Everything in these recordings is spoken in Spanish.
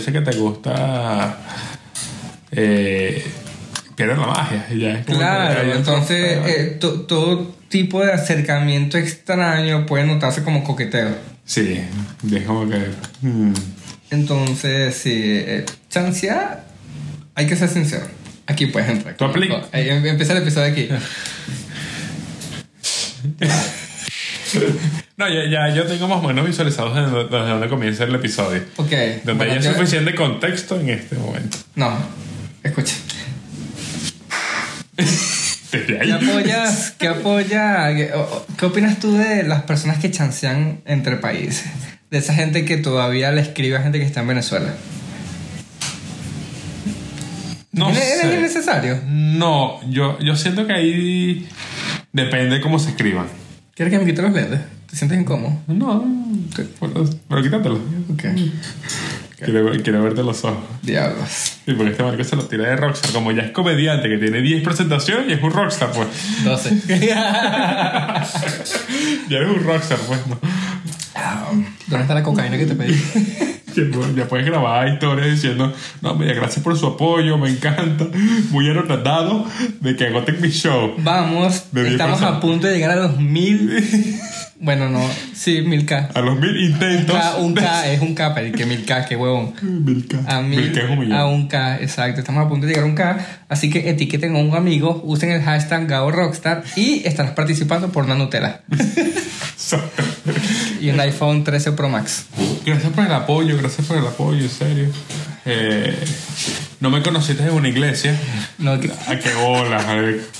dice que te gusta. Eh, pierde la magia. y Ya es como que Claro, entonces eh, to- todo tipo de acercamiento extraño puede notarse como coqueteo. Sí, es como que. mm, Entonces, sí, eh, chancear, hay que ser sincero. Aquí puedes entrar. ¿Tú aplicas? Em- Empieza el episodio aquí. No, ya, ya yo tengo más o menos visualizados desde donde, comienza el episodio. Ok. Donde bueno, hay suficiente contexto en este momento. No, escucha. ¿Qué apoyas? ¿Qué apoya? ¿Qué, o- o- ¿Qué opinas tú de las personas que chancean entre países? De esa gente que todavía le escribe a gente que está en Venezuela. No ¿Es, es sé. innecesario? No, yo, yo siento que ahí depende de cómo se escriban. ¿Quieres que me quite los lentes? ¿Te sientes incómodo? No, pero, pero quítatelo. Ok. Quiero, quiero verte los ojos. Diablos. Sí, porque este marco se lo tira de rockstar. Como ya es comediante que tiene 10 presentaciones y es un rockstar, pues. 12. Ya eres un rockstar, pues. ¿no? ¿Dónde está la cocaína que te pedí? Ya, pu- ya puedes grabar historias diciendo, no, mira, gracias por su apoyo, me encanta. Muy anotado de que agoten mi show. Vamos, estamos a punto de llegar a los mil. Bueno, no, sí, mil K. A los mil intentos. K, un K es un K, pero que mil K, qué huevón. Mil K. A mil, Mil K es un millón. a un K, exacto. Estamos a punto de llegar a un K. Así que etiqueten a un amigo, usen el hashtag Gabo Rockstar y estarás participando por una Nutella y un iPhone 13 Pro Max. Gracias por el apoyo, gracias por el apoyo, en serio. Eh, no me conociste en una iglesia. No, que, ¿A qué bola?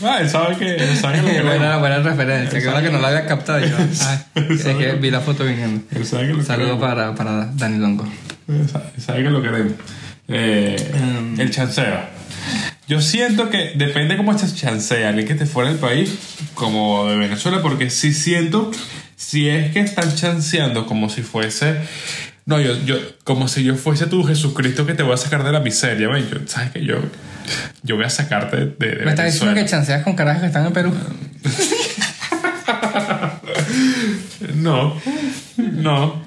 Ah, él sabe que, él sabe que lo buena, referencia. Que bueno que no la había captado yo. Ah, es que vi la foto viniendo. Él sabe que lo Saludos queremos. para, para Dani Longo. Él sabe- él sabe que lo queremos. Eh, Um. el chanceo. Yo siento que depende cómo se chancea alguien que esté fuera del país, como de Venezuela, porque sí siento, si es que están chanceando como si fuese, no, yo, yo, como si yo fuese tu Jesucristo que te voy a sacar de la miseria, ¿ven? Yo, ¿sabes que Yo, yo voy a sacarte de, de Me estás diciendo que chanceas con carajos que están en Perú. No, no,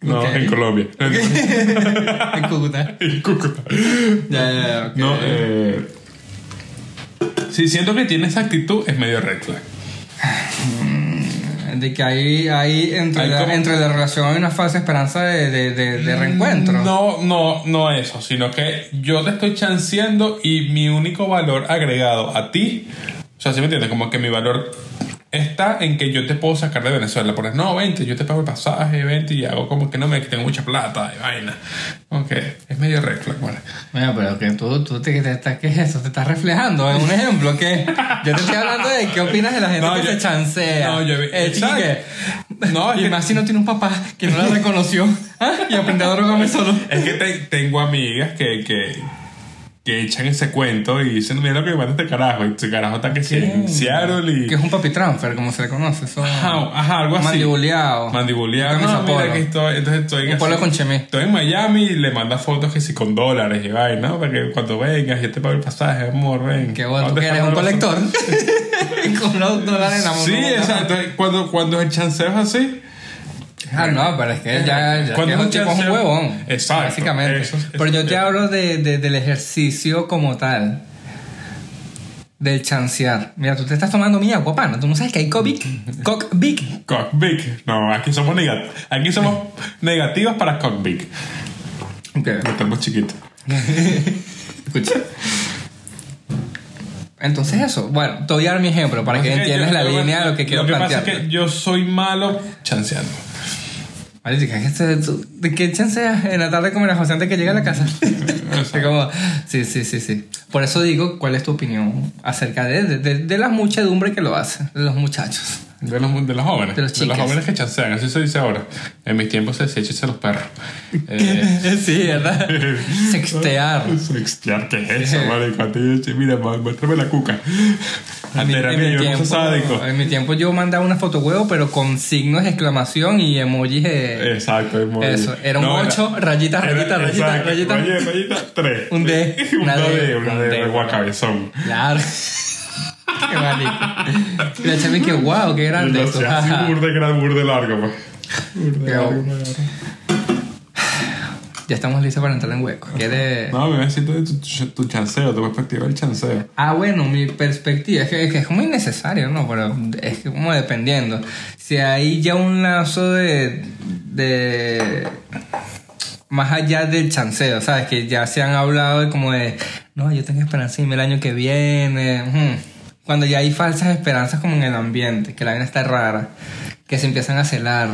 no, en Colombia. en Cúcuta. en Cúcuta. Ya, ya, ya. ok. No, eh. Si siento que tiene esa actitud, es medio red flag. De que hay, hay, entre, Hay la, como- entre la relación hay una falsa esperanza de, de, de, de reencuentro. No, no, no eso, sino que yo te estoy chanceando y mi único valor agregado a ti, o sea, ¿sí me entiendes? Como que mi valor está en que yo te puedo sacar de Venezuela. Porque no, vente, yo te pago el pasaje, vente y hago como que no me tengo mucha plata y vaina. Ok, es medio red flag, bueno. Bueno, pero que tú, tú te, te, estás- ¿qué es eso? Te estás reflejando en un ejemplo que yo te estoy hablando de qué opinas de la gente No, que yo- se chancea. no, yo que- No, es y más si no tiene un papá que no la reconoció ¿ah? y aprendió a drogarme solo. Es que te- tengo amigas que, que, que echan ese cuento y dicen, mira lo que me manda este carajo. Y este carajo está que sí, en Seattle y... Que es un papi transfer, como se le conoce. Eso, Ajá, ajá, algo así. Mandibuleado. Mandibuleado. No, mira polo. que estoy, entonces estoy Un polo con chemé. Estoy en Miami y le manda fotos que sí con dólares y vaina, ¿no? Para que cuando vengas yo te pago el pasaje, amor, ven. Qué bueno, tú ¿Dónde que eres un los- colector. con unos dólares en la mano. Sí, exacto. Cuando, cuando el chanceo es así, Ah, no, pero es que ya, ya Cuando que es un huevón. Exacto, Básicamente. eso es- pero yo te hablo de, de- del ejercicio como tal. Del chancear. Mira, tú te estás tomando mi agua, pana. Tú no sabes que hay Covic. Cockvic. cockbig. No, aquí somos negativos. Aquí somos negativos para cockbig. Ok. Lo tenemos chiquito. Escucha. Entonces eso, bueno, te voy a dar mi ejemplo para que Es entiendas yo- la yo- línea de lo que quiero Lo que plantear. pasa es que yo soy malo chanceando. Marica, ¿qué es esto? ¿De qué chanceas en la tarde comer a José antes que llegue a la casa? Como, sí, sí, sí, sí. Por eso digo, ¿cuál es tu opinión acerca de, de, de- de la muchedumbre que lo hace? De los muchachos. De los, de los jóvenes. De los chicas. jóvenes que chancean, así se dice ahora. En mis tiempos se decía a los perros. Eh, sí, ¿verdad? Sextear. Sextear, ¿qué es eso, marico? A ti, sí, Mira, mu- muéstrame la cuca. En mi, era en mi yo tiempo, en mi tiempo yo mandaba una foto huevo, pero con signos de exclamación y emojis de... Exacto, muy Eso, era un No, 8, rayita, era- rayita, rayita, exacto, rayita. Rayita, rayita, 3. Un D, Una una D, D, una un D, D, de guacabezón. Claro. Qué marico. Y la chama que wow, qué grande esto. así burde, gran, burde largo, pues. Burde Qué largo. Ya estamos listos para entrar en hueco. ¿Quieres...? No, me decir tu, tu, tu chanceo, tu perspectiva del chanceo. Ah, bueno, mi perspectiva es que, es que es muy necesario, ¿no? Pero es que como dependiendo. Si hay ya un lazo de... de más allá del chanceo, ¿sabes? Que ya se han hablado de como de, no, yo tengo esperanza en el año que viene. Cuando ya hay falsas esperanzas como en el ambiente, que la vaina está rara, que se empiezan a celar.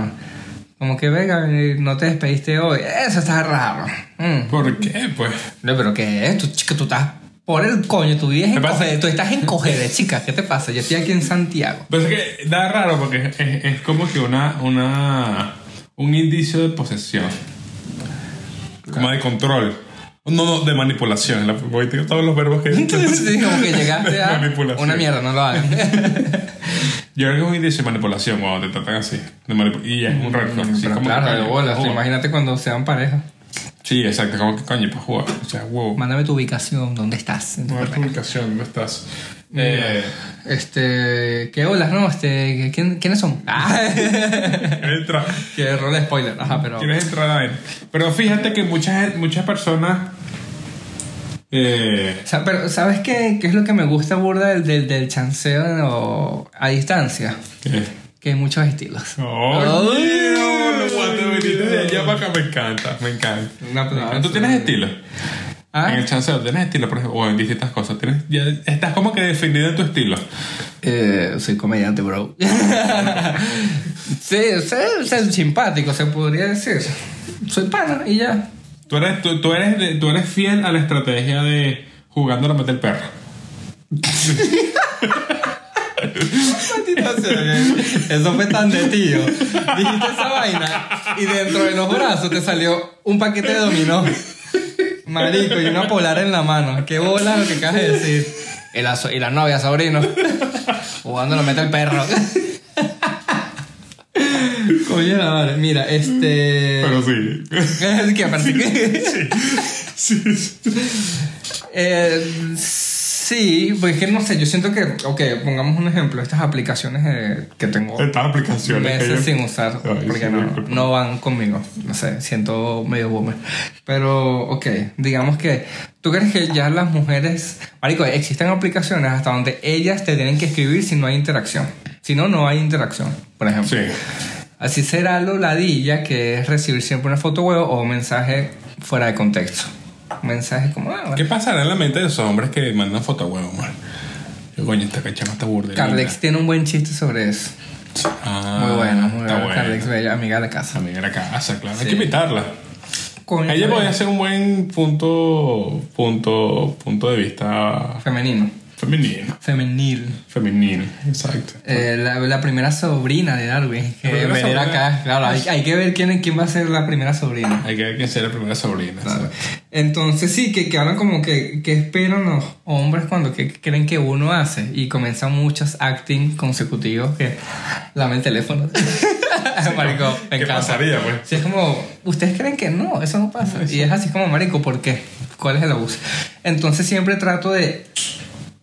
Como que, venga, eh, no te despediste hoy. Eso está raro. Mm. ¿Por qué? Pues. No, pero ¿qué es? Tú, chica, tú estás por el coño, tú vives en Cogede, tú estás en Cogede, chica, ¿qué te pasa? Yo estoy aquí en Santiago. Pero es que da raro porque es, es como que una, una. un indicio de posesión. Como de control. No, no, de manipulación. La, voy a todos los verbos que Sí, como que llegaste a Manipulación. una mierda, no lo hagan. Yo creo que indicio de manipulación cuando te tratan así. De y es un red flag. sí, Pero como claro, de bolas, imagínate cuando sean pareja. Sí, exacto. Como que coño, para jugar. O sea, wow. Mándame tu ubicación, ¿dónde estás? En tu publicación, ¿dónde estás? Eh, Este, ¿qué olas, no? Este, ¿quién- ¿quiénes son? Ah, entra. que rol de spoiler, ajá, pero. ¿Quieres entrar a ver? Pero fíjate que muchas, muchas personas. Eh, O sea, pero ¿sabes qué, qué es lo que me gusta burda del, del, del chanceo a distancia? ¿qué? Que hay muchos estilos. ¡Oh. Dios! Cuando me encanta, me encanta. ¿Tú tienes estilo? ¿Ah? En el chanceo tienes estilo, por ejemplo, o en distintas cosas. ¿Tienes, ya estás como que definido en tu estilo. Eh, soy comediante, bro. sí, soy, soy simpático, se podría decir. Soy pana y ya. Tú eres, tú, tú eres, de- tú eres fiel a la estrategia de jugando a meter perro. Eso fue tan de tío. Dijiste esa vaina y dentro de los brazos te salió un paquete de dominó. Marico, y una polar en la mano. Qué bola lo que acabas de decir. Y la, y la novia, sobrino. Jugando lo mete el perro. Coño, la madre. Mira, este. Pero sí. ¿Qué? Parece que. sí, sí. Eh, sí, pues es que no sé, yo siento que, ok, pongamos un ejemplo, estas aplicaciones eh, que tengo Estas aplicaciones. que meses sin usar, Ay, porque sí, no, no van conmigo, no sé, siento medio boomer. Pero, ok, digamos que, ¿tú crees que ya las mujeres, Marico, existen aplicaciones hasta donde ellas te tienen que escribir si no hay interacción? Si no, no hay interacción, por ejemplo. Sí. Así será lo ladilla, que es recibir siempre una foto huevo o un mensaje fuera de contexto. Un mensaje como, ah, bueno. ¿Qué pasará en la mente de esos hombres que mandan foto huevo, man? Yo, coño, esta cacha no está burda. Carlex tiene un buen chiste sobre eso. Ah, muy bueno, muy bueno. bueno. Carlex Bella, amiga de la casa. Amiga de la casa, claro. Hay que invitarla. Coño, Ella podría ser un buen punto, punto, punto de vista Femenino. Femenino. Femenil. Femenino, exacto. Eh, la, la primera sobrina de Darwin. Que venir sobrina. acá. Claro, hay, hay que ver quién, quién va a ser la primera sobrina. Hay que ver quién sea la primera sobrina. Claro. Entonces sí, que, que hablan como que, que esperan los hombres cuando que, creen que uno hace y comienzan muchos acting consecutivos que lame el teléfono. marico, me ¿Qué encanta. pasaría, pues? Sí, es como, ustedes creen que no, eso no pasa. Y es así como, marico, ¿por qué? ¿Cuál es el abuso? Entonces siempre trato de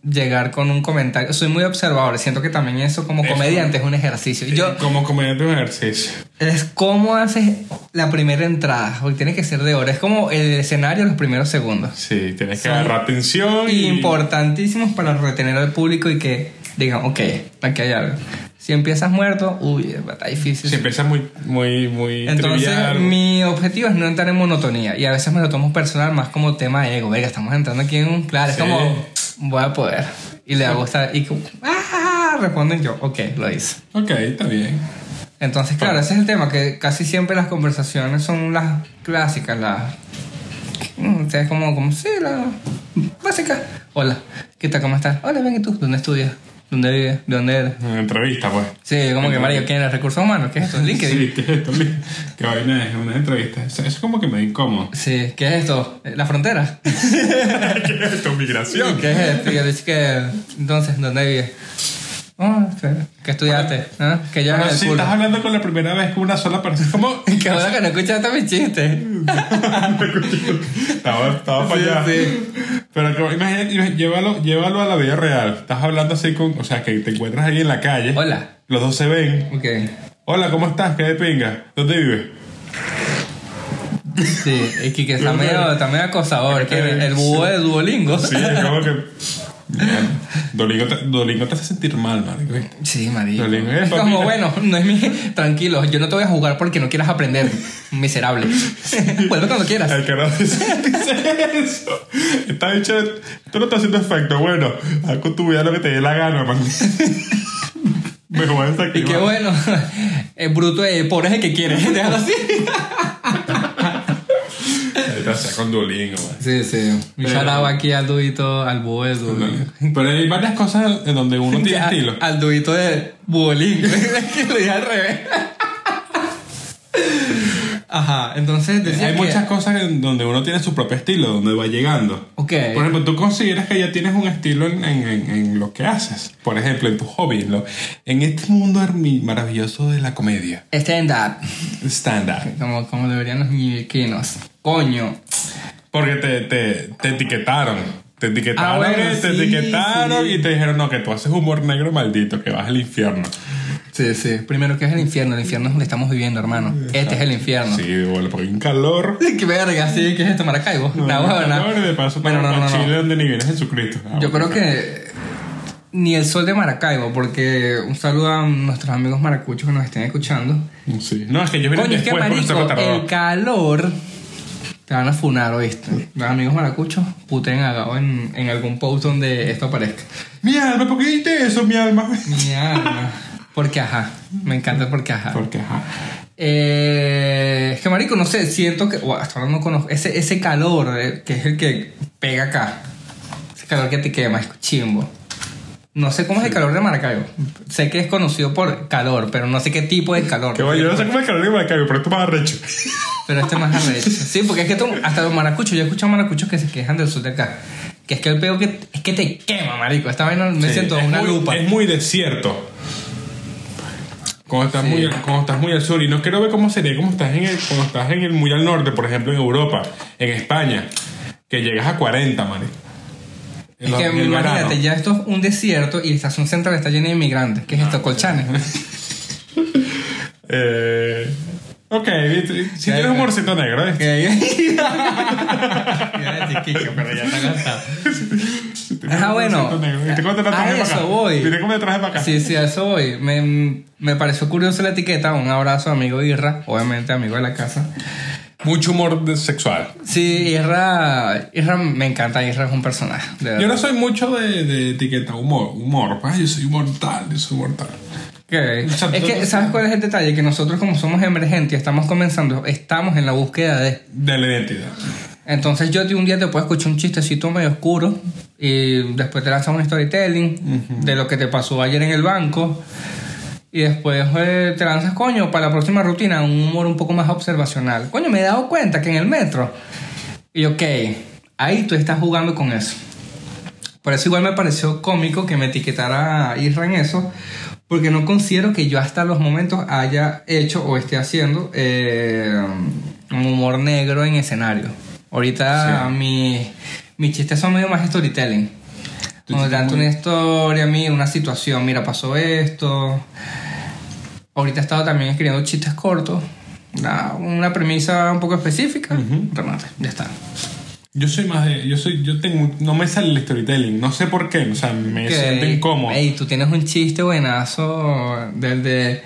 llegar con un comentario. Soy muy observador, siento que también eso como comediante es un ejercicio. Yo, Como comediante un ejercicio. es cómo haces la primera entrada, porque tiene que ser de hora. Es como el escenario los primeros segundos. Sí, tienes que Son agarrar atención y... Importantísimos para retener al público y que digan, ok, aquí hay algo. Si empiezas muerto, uy, está difícil. Si empiezas muy, muy, muy Entonces, trivial. mi objetivo es no entrar en monotonía. Y a veces me lo tomo personal más como tema de ego. Venga, estamos entrando aquí en un. Claro, Sí. es como. Voy a poder. Y le va a gustar. Y. ¡Ah! Responden yo. Ok, lo hice. Ok, está bien. Entonces, claro, ese es el tema. Que casi siempre las conversaciones son las clásicas, las. mm, O sea, es como, como, sí, la básica. Hola, ¿qué tal? ¿Cómo estás? Hola, ven, ¿y tú? ¿Dónde estudias? ¿Dónde vives? ¿De dónde eres? Una entrevista, pues. Sí, como que, Mario, ¿quién es? ¿Recursos humanos? ¿Qué es esto? ¿LinkedIn? Sí, ¿qué es esto? ¿Qué vaina es? Una entrevista. Eso, es como que me da incómodo. Sí, ¿qué es esto? ¿La frontera? ¿Qué es esto? Migración. ¿Qué es esto? Y yo dije que, entonces, ¿dónde vives? Oh, ¿qué, qué estudiaste? Que Pero el si culo. estás hablando con la primera vez con una sola persona, ¿cómo? Qué bueno que no escuchaste mi chiste. estaba, estaba para allá. sí. Pero que, imagínate, imagínate, llévalo, llévalo a la vida real. Estás hablando así con, o sea, que te encuentras ahí en la calle. Hola. Los dos se ven. Ok. Hola, ¿cómo estás? ¿Qué de pinga? ¿Dónde vives? Sí, es que, que está, medio, está medio acosador. Que el, el búho de Duolingo. Sí, es como que. Dolingo te, Dolingo te hace sentir mal, marico. Sí, marico. Duolingo es como, bueno, no es mi... Tranquilo, yo no te voy a jugar porque no quieras aprender, miserable. Vuelve cuando quieras. El que no dice, dice eso. Está dicho, esto no está haciendo efecto. Bueno, haz con tu vida lo que te dé la gana, man. Me voy a Y qué bueno, es bruto, eh, pobre es el que quiere, déjalo así. Ahorita sea con Duolingo, man. Sí, sí. Un Pero- shout out aquí al duito, al búho de Duolingo. Pero hay varias cosas en donde uno tiene Al- estilo. Al duito de Duolingo. Es que lo dije al revés. Ajá, entonces decía Hay que- muchas cosas en donde uno tiene su propio estilo, donde va llegando. Ok. Por ejemplo, tú consideras que ya tienes un estilo en, en- en- en lo que haces. Por ejemplo, en tu hobby, en, lo- en este mundo maravilloso de la comedia. Stand up. Stand-up. Como, como deberían los ñiquinos. Coño. Porque te, te, te etiquetaron. Te etiquetaron, Ah, bueno, eh, te sí, etiquetaron sí. y te dijeron, no, que tú haces humor negro maldito, que vas al infierno. Sí, sí. Primero, ¿qué es el infierno? El infierno es donde estamos viviendo, hermano. Este es el infierno. Sí, bueno, porque hay un calor. Qué verga, sí, ¿qué es esto, Maracaibo? No, un huevona. calor y de paso bueno, no, no, no. Chile donde ni vienes Jesucristo. Ah, Yo bueno, creo que ni el sol de Maracaibo, porque un saludo a nuestros amigos maracuchos que nos estén escuchando. Sí. No, es que yo vine Coño, es que después por este marico, el calor te van a funar, ¿oíste? Los amigos maracuchos puten haga en, en algún post donde esto aparezca. Mi alma, ¿por qué dijiste eso, mi alma? Mi alma. Porque ajá. Me encanta el porque ajá. Porque, ajá. Eh, es que marico, no sé, siento que. o hasta ahora no conozco. Ese, ese calor eh, que es el que pega acá. Ese calor que te quema, es chimbo. No sé cómo es el calor de Maracaibo. Sé que es conocido por calor, pero no sé qué tipo de calor. Que bueno, yo no sé cómo es calor de Maracaibo, pero esto es más arrecho. Pero este más arrecho. Sí, porque es que tú- hasta los maracuchos, yo he escuchado maracuchos que se quejan del sur de acá. Que es que el peo que es que te quema, marico. Esta vaina me Sí, siento es una muy, lupa. Es muy desierto. Cuando estás, Sí. muy, cuando estás muy al sur. Y no quiero ver cómo sería como estás en el, cuando estás en el muy al norte, por ejemplo, en Europa, en España, que llegas a 40, man. Es que imagínate, ya esto es un desierto y la estación central está llena de inmigrantes. ¿Qué es Ah, esto? Colchanes. Eh, ok, si tienes humorcito negro, ¿eh? Ok. Iba a decir Kiko, pero ya está gastado. Si tienes Ajá, bueno. negro. ¿Viste cómo te A traje para eso acá? voy. ¿Viste cómo te traje para acá? Sí, sí, a eso voy. Me, me pareció curioso la etiqueta. Un abrazo, amigo Irra. Obviamente, amigo de la casa. Mucho humor sexual. Sí, Irra, Irra me encanta. Irra es un personaje. Yo no soy mucho de, de etiqueta humor. Humor. Ay, yo soy mortal, yo soy mortal. Ok. O sea, Es que, ¿sabes cuál es el detalle? Que nosotros, como somos emergentes y estamos comenzando, estamos en la búsqueda de. De la identidad. Entonces, yo de un día te puedo escuchar un chistecito medio oscuro y después te lanzas un storytelling de lo que te pasó ayer en el banco. Y después eh, te lanzas, coño, para la próxima rutina, un humor un poco más observacional. Coño, me he dado cuenta que en el metro. Y ok, ahí tú estás jugando con eso. Por eso igual me pareció cómico que me etiquetara Isra en eso, porque no considero que yo hasta los momentos haya hecho o esté haciendo eh, un humor negro en escenario. Ahorita Sí. mi- mis chistes son medio más storytelling. Chiste tanto muy- una historia, mira, una situación, mira, pasó esto. Ahorita he estado también escribiendo chistes cortos, una, una premisa un poco específica, remate, ya está. Yo soy más de. Yo soy. Yo tengo. No me sale el storytelling. No sé por qué. O sea, me siento incómodo. Ey, tú tienes un chiste buenazo del de.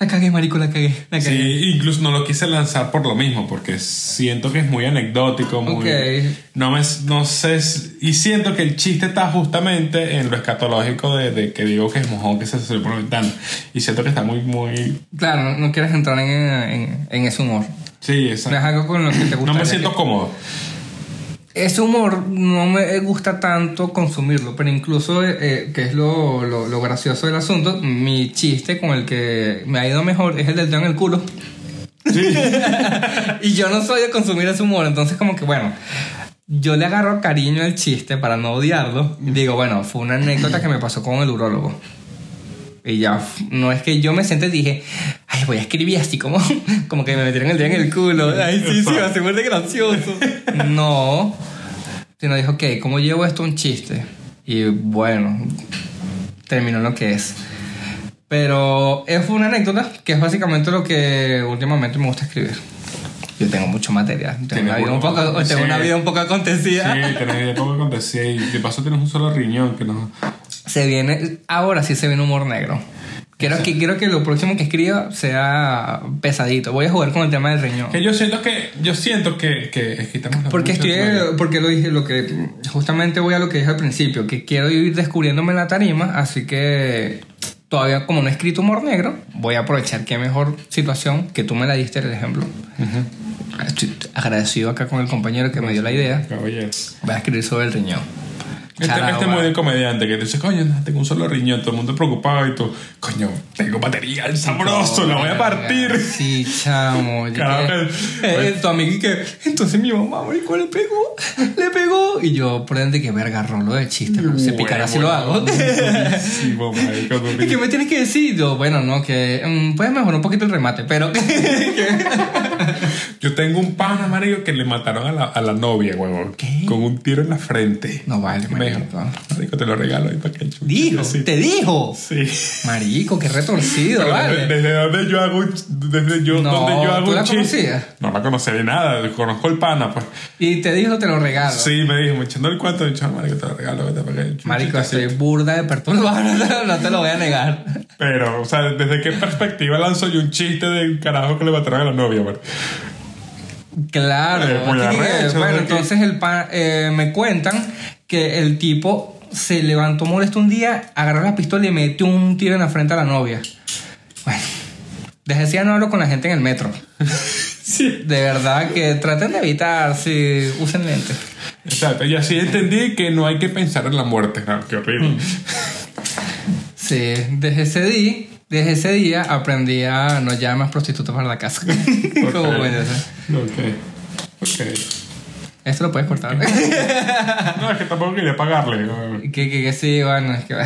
La cagué, marico, la cagué. La cagué. Sí, incluso no lo quise lanzar por lo mismo, porque siento que es muy anecdótico, muy... Ok. No, me, no sé, y siento que el chiste está justamente en lo escatológico de, de que digo que es mojón que se salió por la ventana. Y siento que está muy, muy... Claro, no, quieres entrar en, en, en ese humor. Sí, No es exacto. algo con lo que te gusta. No me siento cómodo. Ese humor no me gusta tanto consumirlo, pero incluso, eh, que es lo, lo, lo gracioso del asunto, mi chiste con el que me ha ido mejor es el del dedo en el culo. y yo no soy de consumir ese humor, entonces como que bueno, yo le agarro cariño al chiste para no odiarlo. Y digo, bueno, fue una anécdota que me pasó con el urólogo. Y ya, no es que yo me senté y dije, ay, voy a escribir así como, como que me metieron el dedo en el culo. Ay, sí, sí, va a ser muy gracioso. No. Sino dijo, ok, ¿cómo llevo esto a un chiste? Y bueno, terminó lo que es. Pero es una anécdota que es básicamente lo que últimamente me gusta escribir. Yo tengo mucho material. Tengo, una vida, un poco, tengo sí. una vida un poco acontecida. Sí, tenés idea cómo acontecía y de paso tienes un solo riñón que no... Se viene, ahora sí se viene humor negro. Quiero que, quiero que lo próximo que escriba sea pesadito. Voy a jugar con el tema del riñón. Que yo siento que... Yo siento que... que Porque estoy, porque lo dije, lo que justamente voy a lo que dije al principio, que quiero ir descubriéndome la tarima, así que todavía como no he escrito humor negro, voy a aprovechar qué mejor situación que tú me la diste el ejemplo. Estoy agradecido acá con el compañero que me dio la idea. Caballero. Voy a escribir sobre el riñón. Este, este es muy de comediante que dice, coño, tengo un solo riñón, todo el mundo preocupado y tú, coño, tengo material sabroso, lo voy a partir. Sí, chamo. Que- eh, tu amigo y que, entonces mi mamá, marico, le pegó, le pegó. Y yo, por dentro, que verga, rolo de chiste, pero se picará si lo hago. Buenísimo, marico, ¿Y qué me tienes que decir? Yo, bueno, no, que mm, puedes mejorar un poquito el remate, pero Yo tengo un pana, marico, que le mataron a la, a la novia, huevón. ¿Qué? Con un tiro en la frente. no vale, Me marico. marico, te lo regalo ahí para que chuche". Dijo, Sí. te dijo. Sí. Marico, qué retorcido, Pero vale. desde, desde donde yo hago un, desde yo, No, donde yo hago ¿tú la conocías? No la conocía de nada, conozco el pana, pues. Y te dijo, te lo regalo. Sí, me dijo, me echando el cuento, me dijo, marico, te lo regalo, vete para que chuche". Marico, estoy burda de perturbado, no te- no te lo voy a negar. Pero, o sea, ¿desde qué perspectiva lanzo yo un chiste del carajo que le mataron a la novia, man? Claro. Eh, arrecho, bueno, ¿no? entonces el pa- eh, me cuentan que el tipo se levantó molesto un día, agarró la pistola y metió un tiro en la frente a la novia. Bueno, desde ese día no hablo con la gente en el metro. Sí. De verdad que traten de evitar si usen lentes. Exacto, y así entendí que no hay que pensar en la muerte. No, qué horrible. Sí, desde ese día, desde ese día aprendí a no más prostitutas para la casa. Como. Ok. Ok. Esto lo puedes cortar. No, es que tampoco quería pagarle. Que, que, que sí, bueno, es que.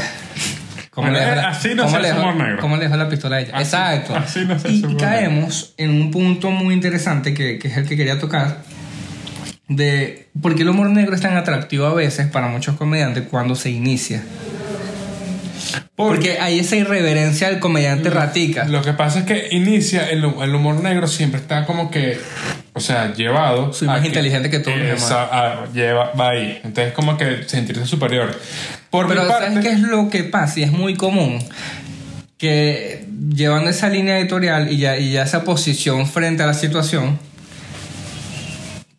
¿Cómo le así no cómo se humor negro. ¿Cómo le dejo la pistola a ella? Así- Exacto. así no se y, humor caemos en un punto muy interesante que, que es el que quería tocar. De por qué el humor negro es tan atractivo a veces para muchos comediantes cuando se inicia. Porque hay esa irreverencia del comediante ratica. Lo que pasa es que inicia, el, el humor negro siempre está como que, o sea, llevado. Soy más que- inteligente que demás. Esa- a- lleva, va ahí. Entonces, como que sentirse superior. Por Pero parte, ¿sabes qué es lo que pasa? Y es muy común que llevando esa línea editorial y ya, y ya esa posición frente a la situación,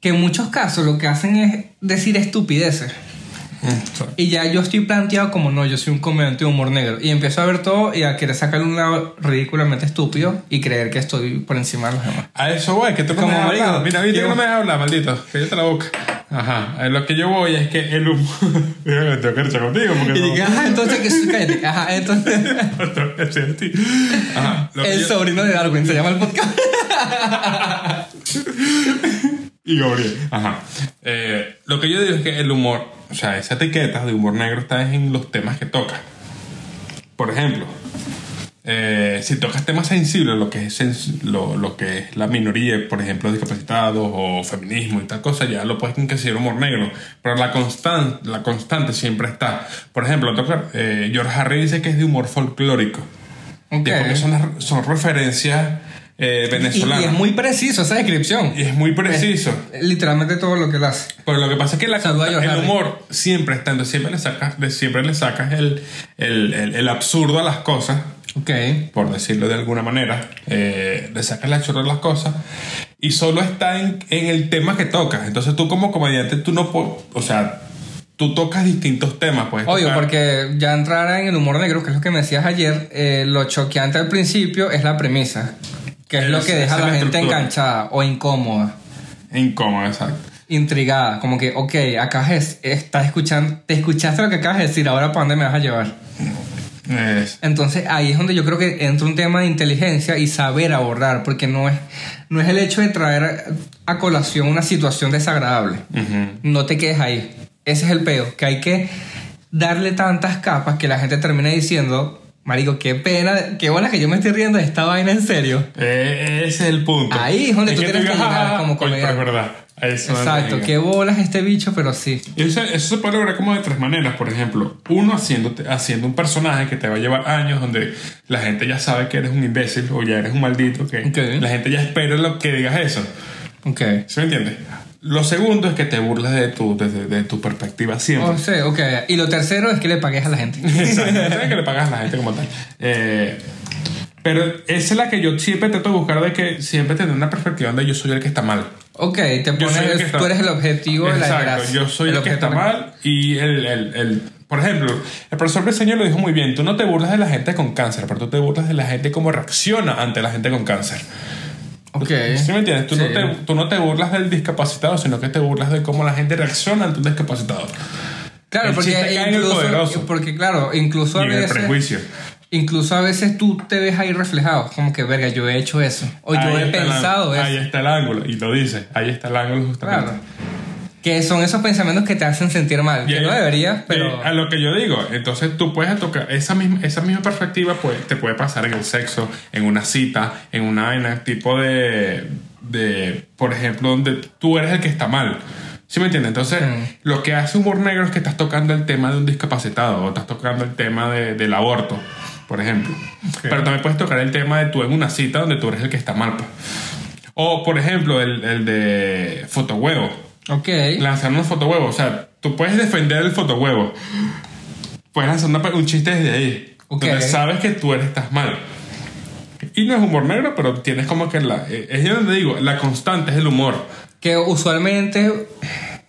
que en muchos casos lo que hacen es decir estupideces. Y ya yo estoy planteado como no, yo soy un comediante de humor negro. Y empiezo a ver todo y a querer sacarle un lado ridículamente estúpido y creer que estoy por encima de los demás. A eso voy, que tú no Como me dejas. Mira, viste que no me dejas hablar, maldito. Cállate la boca. Ajá. A lo que yo voy es que el humor. Tengo que luchar contigo porque Y no. dije, ajá, entonces que cállate. Ajá, entonces. Ajá. El yo- sobrino de Darwin se llama el podcast. Y Gabriel. Ajá. Eh, lo que yo digo es que el humor, o sea, esa etiqueta de humor negro está en los temas que toca. Por ejemplo, eh, si tocas temas sensibles, lo que es lo, lo que es la minoría, por ejemplo, discapacitados o feminismo y tal cosa, ya lo puedes considerar humor negro. Pero la constante, la constante siempre está. Por ejemplo, toca, eh, George Harry dice que es de humor folclórico. Ok. Y porque son, son referencias eh, Y, es muy preciso esa descripción. Y es muy preciso. Literalmente todo lo que él hace. Pero lo que pasa es que la, el humor siempre está, siempre le sacas, siempre le sacas el, el, el- el absurdo a las cosas, Ok. por decirlo de alguna manera, eh, le sacas el absurdo a las cosas y solo está en, en el tema que tocas. Entonces tú como comediante, tú no puedes, o sea, tú tocas distintos temas, pues. Obvio, porque ya entrar en el humor negro, que es lo que me decías ayer, eh, lo choqueante al principio es la premisa, que es lo que deja a la gente enganchada o incómoda, Incómodo, exacto. intrigada, como que, ok, acá es, estás escuchando, te escuchaste lo que acabas de decir, ahora para dónde me vas a llevar. Es- Entonces ahí es donde yo creo que entra un tema de inteligencia y saber abordar, porque no es, no es el hecho de traer a colación una situación desagradable. No te quedes ahí. Ese es el peo, que hay que darle tantas capas que la gente termina diciendo, marico, qué pena, qué buena que yo me estoy riendo de esta vaina en serio. Eh, ese es el punto. Ahí es donde tú tienes que llegar "Ah, como coño, pero es comediante". verdad. Eso Exacto, qué bolas este bicho, pero sí. Eso, eso se puede lograr como de tres maneras. Por ejemplo, uno haciendo, haciendo un personaje que te va a llevar años donde la gente ya sabe que eres un imbécil o ya eres un maldito, que Ok. la gente ya espera lo que digas eso. Ok. ¿Sí me entiendes? Lo segundo es que te burles de tu, de, de- tu perspectiva siempre. O sea, ok. Y lo tercero es que le pagues a la gente. Exacto, sabes que le pagas a la gente como tal. Eh, pero esa es la que yo siempre trato de buscar de que siempre tener una perspectiva donde yo soy el que está mal. Ok, te el pones, que está- tú eres el objetivo de la Exacto, yo soy el, que objeto está mal y el, el, el- por ejemplo, el profesor Briseño lo dijo muy bien, tú no te burlas de la gente con cáncer, pero tú te burlas de la gente cómo reacciona ante la gente con cáncer. Ok. ¿Sí me entiendes? Tú, Sí. No te, tú no te burlas del discapacitado, sino que te burlas de cómo la gente reacciona ante un discapacitado. Claro, El porque incluso, poderoso. porque claro, incluso a Y en el veces, prejuicio. incluso a veces tú te ves ahí reflejado, como que verga, yo he hecho eso, o yo Ahí he está el pensado eso. Ahí está el ángulo, y lo dice, ahí está el ángulo justamente. Claro. Que son esos pensamientos que te hacen sentir mal, que no deberías, pero a lo que yo digo, entonces tú puedes tocar esa misma, esa misma perspectiva, pues, te puede pasar en el sexo, en una cita, en una vaina, tipo de, de, por ejemplo, donde tú eres el que está mal. ¿Sí me entiendes? Entonces, Sí. lo que hace humor negro es que estás tocando el tema de un discapacitado o estás tocando el tema de- del aborto, por ejemplo. Pero también puedes tocar el tema de tú en una cita donde tú eres el que está mal. pues. O, por ejemplo, el, el de fotohuevo ok. lanzar una foto huevo. O sea, tú puedes defender el foto huevo. Puedes lanzar una- un chiste desde ahí. Ok. Donde sabes que tú eres, estás mal. Y no es humor negro, pero tienes como que la. eh, Es yo donde digo, la constante es el humor. Que usualmente,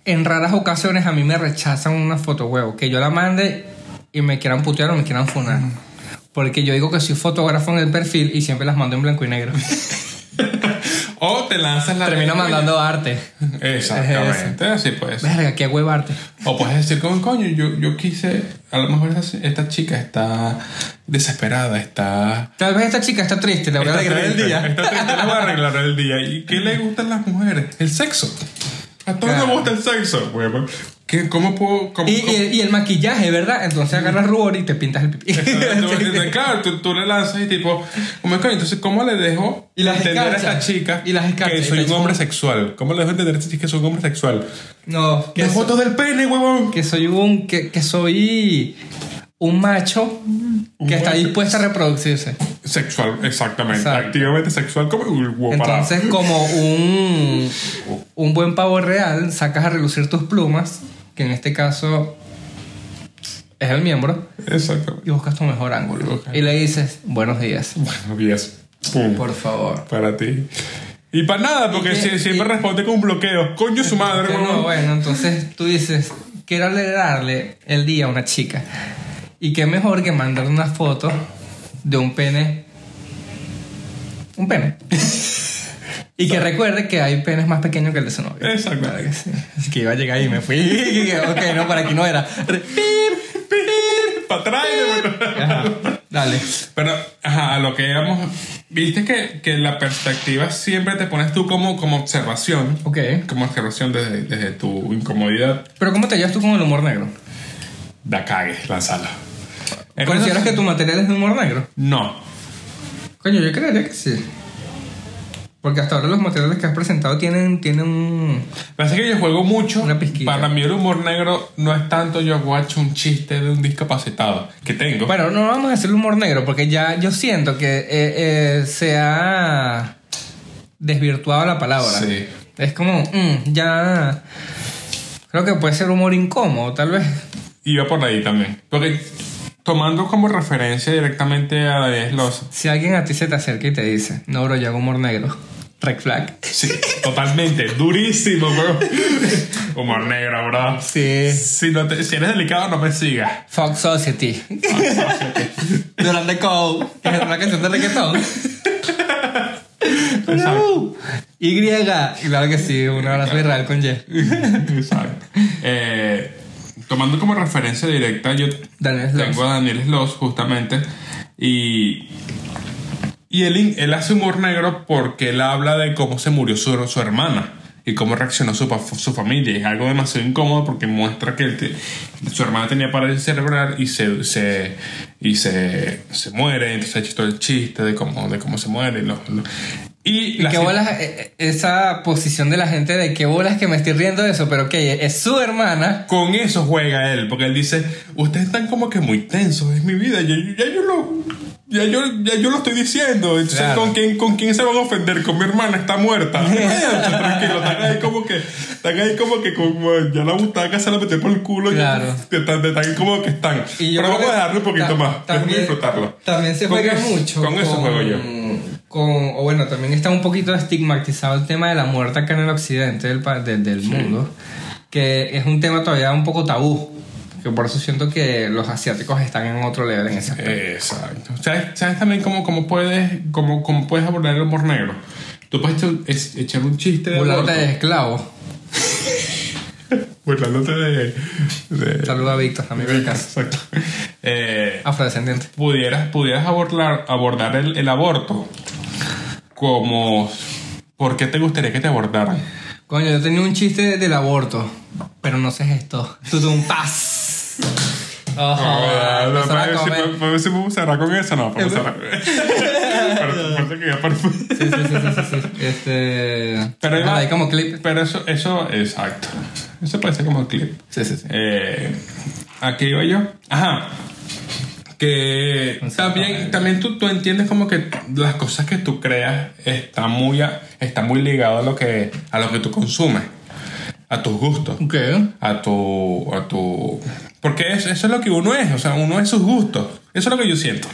en raras ocasiones, a mí me rechazan una foto huevo. Que yo la mande y me quieran putear o me quieran funar. Porque yo digo que soy fotógrafo en el perfil y siempre las mando en blanco y negro. O te lanzas la. Termino mandando arte. Exactamente, así puede ser. Verga, qué huevo arte. O puedes decir, como coño, yo, yo quise. A lo mejor esta, esta chica está desesperada, está. Tal vez esta chica está triste, le voy a alegrar el día. Está triste, le voy a arreglar el día. ¿Y qué le gustan las mujeres? El sexo. A todos Claro. les gusta el sexo. huevón. ¿Qué, ¿Cómo puedo.? Cómo, Y, cómo- y- el maquillaje, ¿verdad? Entonces agarras rubor y te pintas el pipí. Claro, tú, tú le lanzas y tipo, coño, entonces, ¿cómo le dejo Y las entender a esta escarchas. chica Y las escarchas. que soy un hombre sexual? ¿Cómo le dejo entender a esta chica que soy un hombre sexual? no, que, ¡Qué so- foto del pene, huevón! que soy un que, que soy un macho que está dispuesto a reproducirse. Sexual, exactamente. Exacto. Activamente sexual como un parado. Entonces, como un, un buen pavo real, sacas a relucir tus plumas, que en este caso es el miembro, Exactamente. y buscas tu mejor ángulo. Y le dices, buenos días. Bueno, 10. Pum. Por favor. Para ti. Y para nada, porque siempre y- responde con un bloqueo. Coño su madre, no, bueno, entonces tú dices, quiero alegrarle el día a una chica. Y qué mejor que mandar una foto de un pene. Un pene. y que recuerde que hay penes más pequeños que el de su novio. Exacto. Claro que sí. Así que iba a llegar y me fui. Ok, no, para aquí no era. Pip, pip. Para atrás. Ajá, Dale. Pero, ajá, a lo que íbamos. Viste que, que la perspectiva siempre te pones tú como, como observación. Ok. Como observación desde, desde tu incomodidad. Pero ¿cómo te llevas tú con el humor negro? Da cague, lanzalo. ¿Consideras que tu material es de humor negro? No. Coño, yo creería que sí. Porque hasta ahora los materiales que has presentado tienen, tienen un... Pasa que yo juego mucho. Una. Para mí el humor negro no es tanto yo guacho un chiste de un discapacitado que tengo. Bueno, no vamos a hacer humor negro porque ya yo siento que eh, eh, se ha desvirtuado la palabra. Sí. Es como, mm, ya... Creo que puede ser humor incómodo, tal vez. Iba por ahí también. Porque tomando como referencia directamente a Daniel. Si alguien a ti se te acerca y te dice, no, bro, yo hago humor negro. Red flag. Sí, totalmente. Durísimo, bro. Humor negro, bro. Sí. Si, no te- si eres delicado, no me sigas. Fuck Society. Durante Code. Que es una canción de reggaetón. No. Y. Claro que sí, un abrazo Israel con Y. Exacto. Eh, tomando como referencia directa, yo Daniel Sloss. tengo a Daniel Sloss justamente. Y. Y él, él hace humor negro porque él habla de cómo se murió su, su hermana y cómo reaccionó su, su familia. Es algo demasiado incómodo porque muestra que su hermana tenía parálisis cerebral y se, se, y se, se muere. Entonces ha hecho todo el chiste de cómo, de cómo se muere. Y ¿Y qué bolas eh, eh, esa posición de la gente de qué bolas que me estoy riendo de eso? Pero que es su hermana. Con eso juega él, porque él dice, ustedes están como que muy tensos, es mi vida, ya, ya yo lo... Ya yo, ya yo lo estoy diciendo. Entonces, Claro. ¿con, quién, ¿con quién se van a ofender? Con mi hermana, está muerta. Tranquilo, están ahí como que, están ahí como que como ya la butaca se la metió por el culo. Claro. Y están, están como que están. Y yo Pero vamos a dejarlo un poquito más. Déjame disfrutarlo. También se Con juega eso- mucho. con eso juego yo. Con, o bueno, también está un poquito estigmatizado el tema de la muerte acá en el occidente del, del, del mundo, que es un tema todavía un poco tabú. Que por eso siento que los asiáticos están en otro level en ese aspecto. Exacto. ¿Sabes, sabes también cómo, cómo, puedes, cómo, cómo puedes abordar el humor negro? Tú puedes echar- un chiste de aborto. de esclavos. Burlándote de... de Saluda a Víctor, amigo de casa. Exacto. Eh, Afrodescendiente. pudieras, pudieras abordar, abordar el, el aborto como... ¿Por qué te gustaría que te abordaran? Coño, yo tenía un chiste del aborto, pero no sé esto. Tú un paz. Ojo, Ah, no, me cerrar con eso, no, para cerrar. Pero parece. Sí, sí, sí, sí, sí. Este. Pero ahí como clip. Pero eso, eso, exacto. Eso ser como clip. Sí, sí, sí. Eh, ¿A qué iba yo? Ajá. Que también, también tú, tú entiendes como que las cosas que tú creas están muy, a- están muy ligadas a lo que, a lo que tú consumes, a tus gustos, Ok. a tu, a tu, porque eso, eso es lo que uno es, o sea, uno es sus gustos. Eso es lo que yo siento.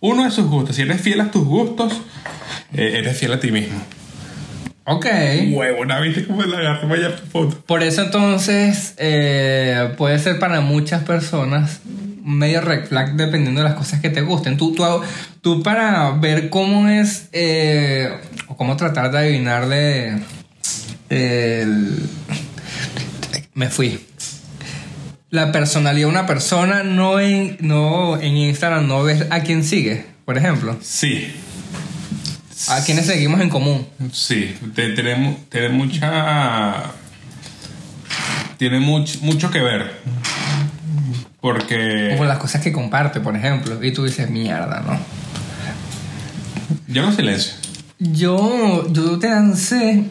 Uno es sus gustos. Si eres fiel a tus gustos, eh, eres fiel a ti mismo. Ok. Huevo, ¿no viste cómo la agarré vaya foto? Por eso entonces eh, puede ser para muchas personas medio red flag dependiendo de las cosas que te gusten. Tú, tú, tú para ver cómo es eh, o cómo tratar de adivinarle el... Me fui. La personalidad de una persona no en, no en Instagram no ves a quién sigue, por ejemplo. Sí, A quienes seguimos en común. Sí, te- tiene, mu- tiene mucha. Tiene much- mucho que ver. Porque. Como las cosas que comparte, por ejemplo. Y tú dices, mierda, ¿no? Yo no silencio. Yo, yo te lancé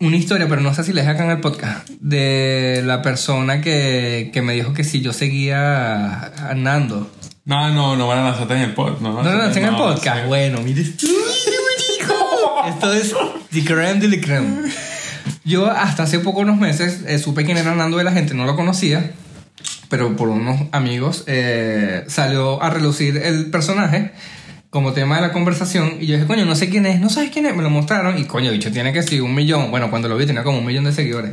una historia, pero no sé si la dejé acá en el podcast, de la persona que, que me dijo que si yo seguía a Nando. No, no, no van a lanzarte en el podcast. No, ¿No lancé en el podcast? sí. Bueno, mire. Esto es The Creme de la Creme. Yo hasta hace poco unos meses eh, supe quién era Nando de la gente, no lo conocía, pero por unos amigos eh, salió a relucir el personaje como tema de la conversación y yo dije, coño, no sé quién es, no sabes quién es, me lo mostraron y coño, bicho, tiene que ser un millón, bueno, cuando lo vi tenía como un millón de seguidores.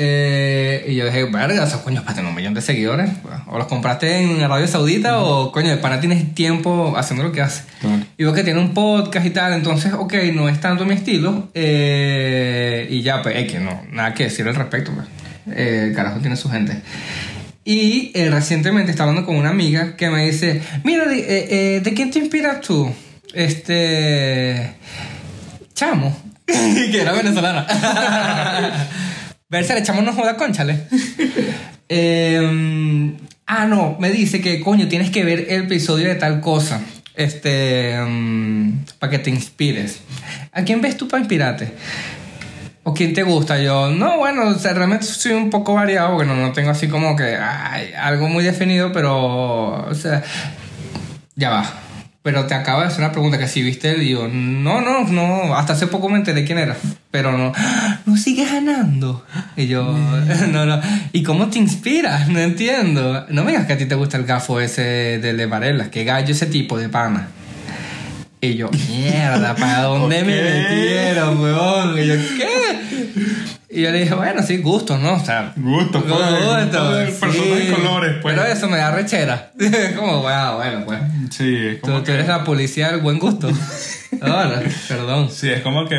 Eh, y yo dije, verga, esos coños para tener un millón de seguidores. O los compraste en Arabia Saudita o coño, de pana tienes tiempo haciendo lo que hace. Y veo que tiene un podcast y tal, entonces, ok, no es tanto mi estilo. eh, y ya, pues, es que no, nada que decir al respecto, pues. Eh, el carajo tiene su gente. Y eh, recientemente estaba hablando con una amiga que me dice, mira, ¿de, eh, eh, ¿de quién te inspiras tú? Este... Chamo. que era venezolana. Ver si le echamos una joda, conchale. Eh, ah, no, me dice que coño, tienes que ver el episodio de tal cosa. Este. para que te inspires. ¿A quién ves tú para inspirarte? ¿O quién te gusta? Yo, no, bueno, realmente soy un poco variado, porque no, tengo así como que ay, algo muy definido, pero. O sea, ya va. Pero te acabo de hacer una pregunta que si viste el digo, no, no, no, hasta hace poco me enteré quién era, pero no, "Ah, no sigues ganando. Y yo, no, no, ¿y cómo te inspiras? No entiendo. No me digas que a ti te gusta el gafo ese de Le Varela, que gallo ese tipo de pana. Y yo, mierda, ¿para dónde me metieron, weón? Y yo, ¿qué? Y yo le dije, bueno, sí, gusto, ¿no? O sea, Gusto, pues, gusto de personas y colores, pues. Pero eso me da rechera. como, wow, bueno, pues. Sí, es Tú, como tú que. eres la policía del buen gusto. Ahora, perdón. Sí, es como que.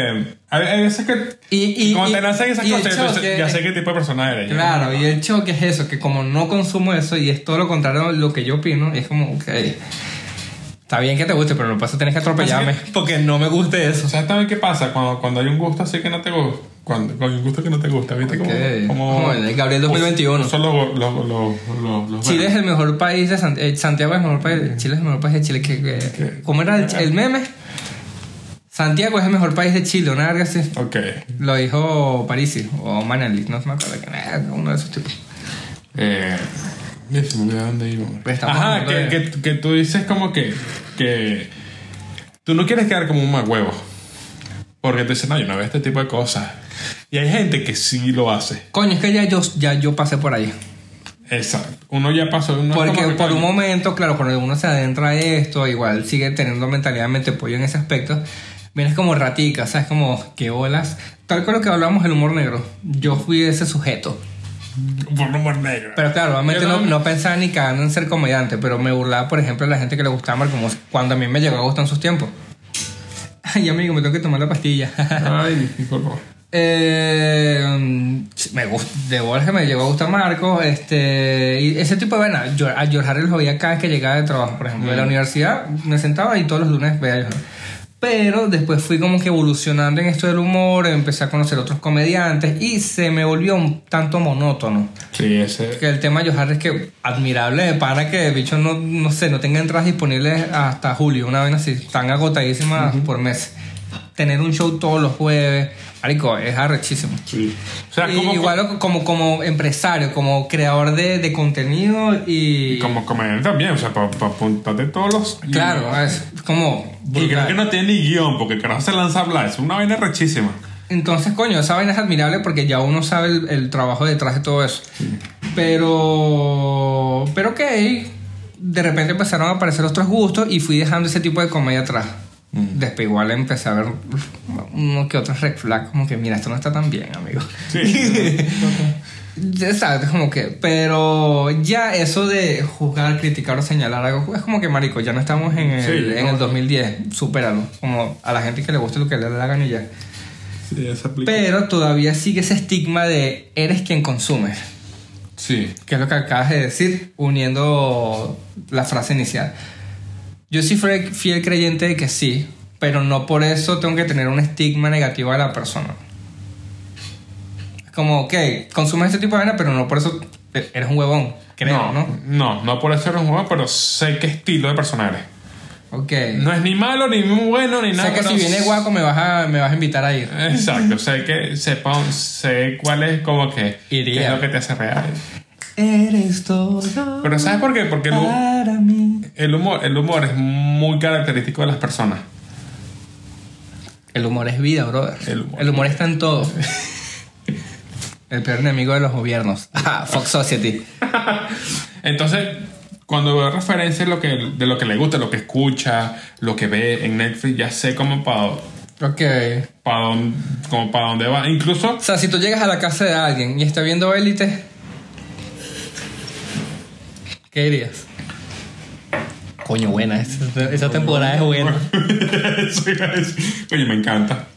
Hay, veces que. Y, y, cuando te y- lanzan esas cosas, ya, choque- sé- ya sé qué tipo de persona eres. Claro, y el choque es eso, que como no consumo eso y es todo lo contrario a lo que yo opino, es como, ok, está bien que te guste, pero no pasa tienes que atropellarme porque no me guste eso. ¿Sabes también qué pasa? Cuando, cuando hay un gusto así que no te gusta. Cuando, cuando hay un gusto que no te gusta, ¿viste? Como, Ok. como, Como el de Gabriel 2021. Son los. los, los, los, los- Chile es el mejor país de Sant- eh, Santiago es el mejor país, Chile es el mejor país de Chile. que que- ¿Cómo era el, el meme? Santiago es el mejor país de Chile, una verga así. Ok. Lo dijo Parisi o Manali, no me acuerdo quién era, uno de esos tipos. Eh, ya se me olvidó dónde iba. Pues Ajá, que, que, que tú dices como que, que tú no quieres quedar como un más huevo. Porque te dicen, no, yo no veo este tipo de cosas. Y hay gente que sí lo hace. Coño, es que ya yo, ya yo pasé por ahí. Exacto. Uno ya pasó. Uno Porque por un coño, momento, claro, cuando uno se adentra a esto, igual sigue teniendo mentalidad de pollo en ese aspecto. Vienes como ratica, ¿sabes? Como que olas. Tal con lo que hablábamos del humor negro. Yo fui ese sujeto. Por humor negro. Pero claro, obviamente no, no- pensaba ni cagando en ser comediante, pero me burlaba, por ejemplo, de la gente que le gustaba Marco Mos, cuando a mí me llegó a gustar en sus tiempos. Ay, amigo, me tengo que tomar la pastilla. Ay, disculpa. Eh, me gusta, de bolas que me llegó a gustar Marco, este, y ese tipo de vaina. Yo a George Harris lo veía cada vez que llegaba de trabajo, por ejemplo, de la universidad, me sentaba y todos los lunes veía a George. Pero después fui como que evolucionando en esto del humor, empecé a conocer otros comediantes y se me volvió un tanto monótono. Sí, ese. Que el tema de Joe Harris que admirable de pana que el bicho no, no sé, no tenga entradas disponibles hasta julio, una vez así, están agotadísimas por mes. Tener un show todos los jueves, marico, es arrechísimo. Sí. O sea, Y como, igual como, como empresario, como creador de, de contenido y... como comediante también. O sea, para apuntarte todos los. Claro, es como... Y creo que no tiene ni guion, porque el carajo se lanza a hablar. Es una vaina rechísima. Entonces, coño, esa vaina es admirable porque ya uno sabe el, el trabajo detrás de todo eso. Pero. Pero ok. De repente empezaron a aparecer otros gustos y fui dejando ese tipo de comedia atrás. Después igual empecé a ver uno que otro red flag, como que mira, esto no está tan bien, amigo. Sí. Sabes, como que, pero ya eso de juzgar, criticar o señalar algo, es como que, marico, ya no estamos en el, Sí, en no. el 2010, supéralo. Como a la gente que le guste lo que le gana y ya. sí. Pero todavía sigue ese estigma de eres quien consume, Sí. que es lo que acabas de decir, uniendo la frase inicial. Yo sí fui fiel creyente de que sí, pero no por eso tengo que tener un estigma negativo de la persona. Es como, ok, consumes este tipo de vaina, pero no por eso eres un huevón, creo, ¿no? no, no por eso eres un juego, pero sé qué estilo de persona eres. Ok. No es ni malo, ni muy bueno, ni nada. sé que si viene guaco me vas a, me vas a invitar a ir. Exacto, sé que sepa, sé cuál es como que Iría. qué es lo que te hace real. Eres todo Pero ¿sabes por qué? Porque para mí. El humor, el humor es muy característico de las personas. El humor es vida, brother. El humor. El humor está en todo. El peor enemigo de los gobiernos. Ah, Fox Society. Entonces, cuando veo referencias de lo que, de lo que le gusta, lo que escucha, lo que ve en Netflix, ya sé como para Ok. para dónde, como para dónde va. Incluso, O sea, si tú llegas a la casa de alguien y está viendo élite, ¿qué dirías? Coño, buena. Esa, esa temporada es buena. Oye, me encanta.